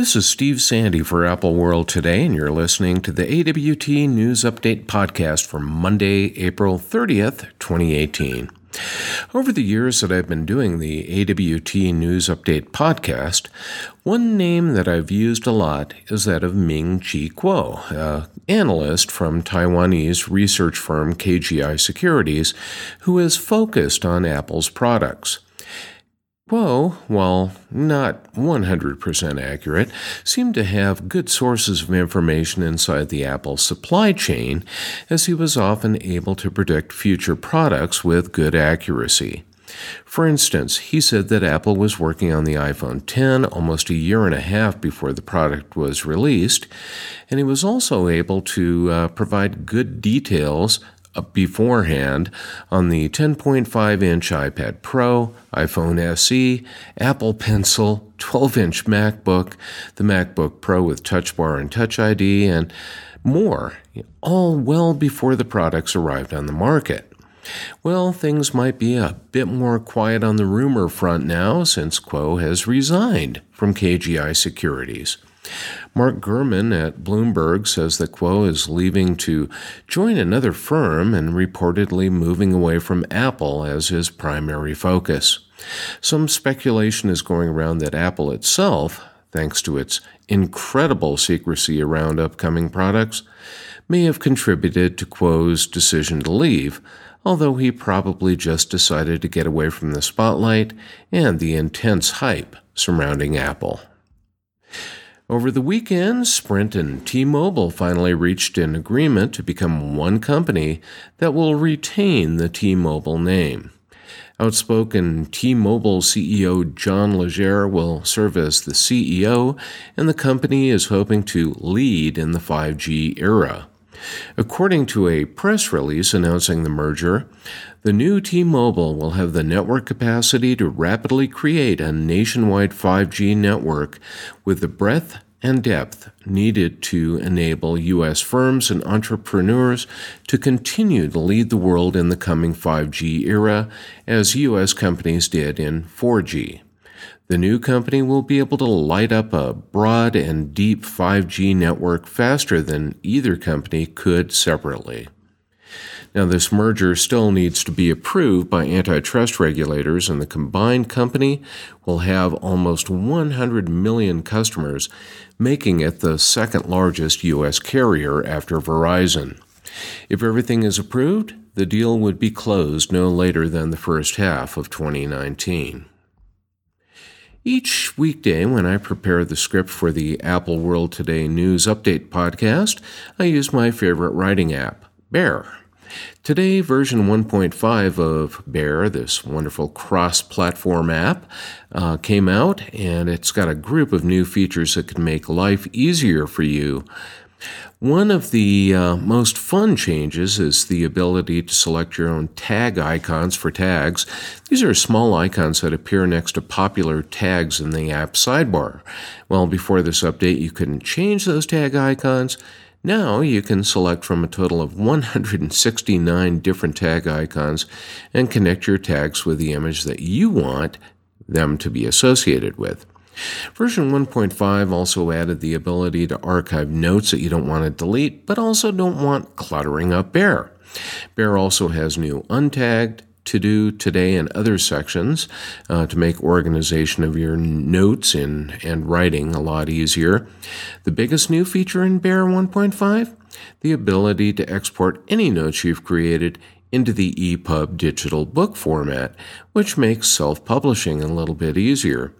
This is Steve Sande for Apple World Today, and you're listening to the AWT News Update podcast for Monday, April 30th, 2018. Over the years that I've been doing the AWT News Update podcast, one name that I've used a lot is that of Ming Chi Kuo, an analyst from Taiwanese research firm KGI Securities, who is focused on Apple's products. Kuo, while not 100% accurate, seemed to have good sources of information inside the Apple supply chain, as he was often able to predict future products with good accuracy. For instance, he said that Apple was working on the iPhone 10 almost a year and a half before the product was released, and he was also able to uh, provide good details beforehand on the 10.5 inch iPad Pro, iPhone SE, Apple Pencil, 12 inch MacBook, the MacBook Pro with Touch Bar and Touch ID, and more, all well before the products arrived on the market. Well, things might be a bit more quiet on the rumor front now since Kuo has resigned from KGI Securities. Mark Gurman at Bloomberg says that Kuo is leaving to join another firm and reportedly moving away from Apple as his primary focus. Some speculation is going around that Apple itself, thanks to its incredible secrecy around upcoming products, may have contributed to Kuo's decision to leave, although he probably just decided to get away from the spotlight and the intense hype surrounding Apple. Over the weekend, Sprint and T Mobile finally reached an agreement to become one company that will retain the T Mobile name. Outspoken T Mobile CEO John Legere will serve as the CEO, and the company is hoping to lead in the 5G era. According to a press release announcing the merger, the new T Mobile will have the network capacity to rapidly create a nationwide 5G network with the breadth and depth needed to enable U.S. firms and entrepreneurs to continue to lead the world in the coming 5G era, as U.S. companies did in 4G. The new company will be able to light up a broad and deep 5G network faster than either company could separately. Now, this merger still needs to be approved by antitrust regulators, and the combined company will have almost 100 million customers, making it the second largest U.S. carrier after Verizon. If everything is approved, the deal would be closed no later than the first half of 2019. Each weekday, when I prepare the script for the Apple World Today News Update podcast, I use my favorite writing app, Bear. Today, version 1.5 of Bear, this wonderful cross platform app, uh, came out, and it's got a group of new features that can make life easier for you. One of the uh, most fun changes is the ability to select your own tag icons for tags. These are small icons that appear next to popular tags in the app sidebar. Well, before this update, you couldn't change those tag icons. Now you can select from a total of 169 different tag icons and connect your tags with the image that you want them to be associated with. Version 1.5 also added the ability to archive notes that you don't want to delete, but also don't want cluttering up Bear. Bear also has new untagged, to do today and other sections uh, to make organization of your notes in, and writing a lot easier. The biggest new feature in Bear 1.5 the ability to export any notes you've created into the EPUB digital book format, which makes self publishing a little bit easier.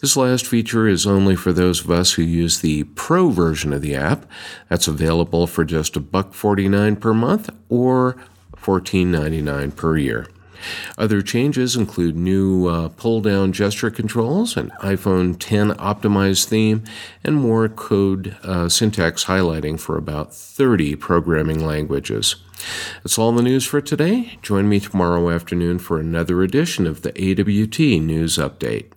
This last feature is only for those of us who use the pro version of the app. That's available for just a buck 49 per month or 14.99 per year. Other changes include new uh, pull down gesture controls, an iPhone 10 optimized theme, and more code uh, syntax highlighting for about 30 programming languages. That's all the news for today. Join me tomorrow afternoon for another edition of the AWT News Update.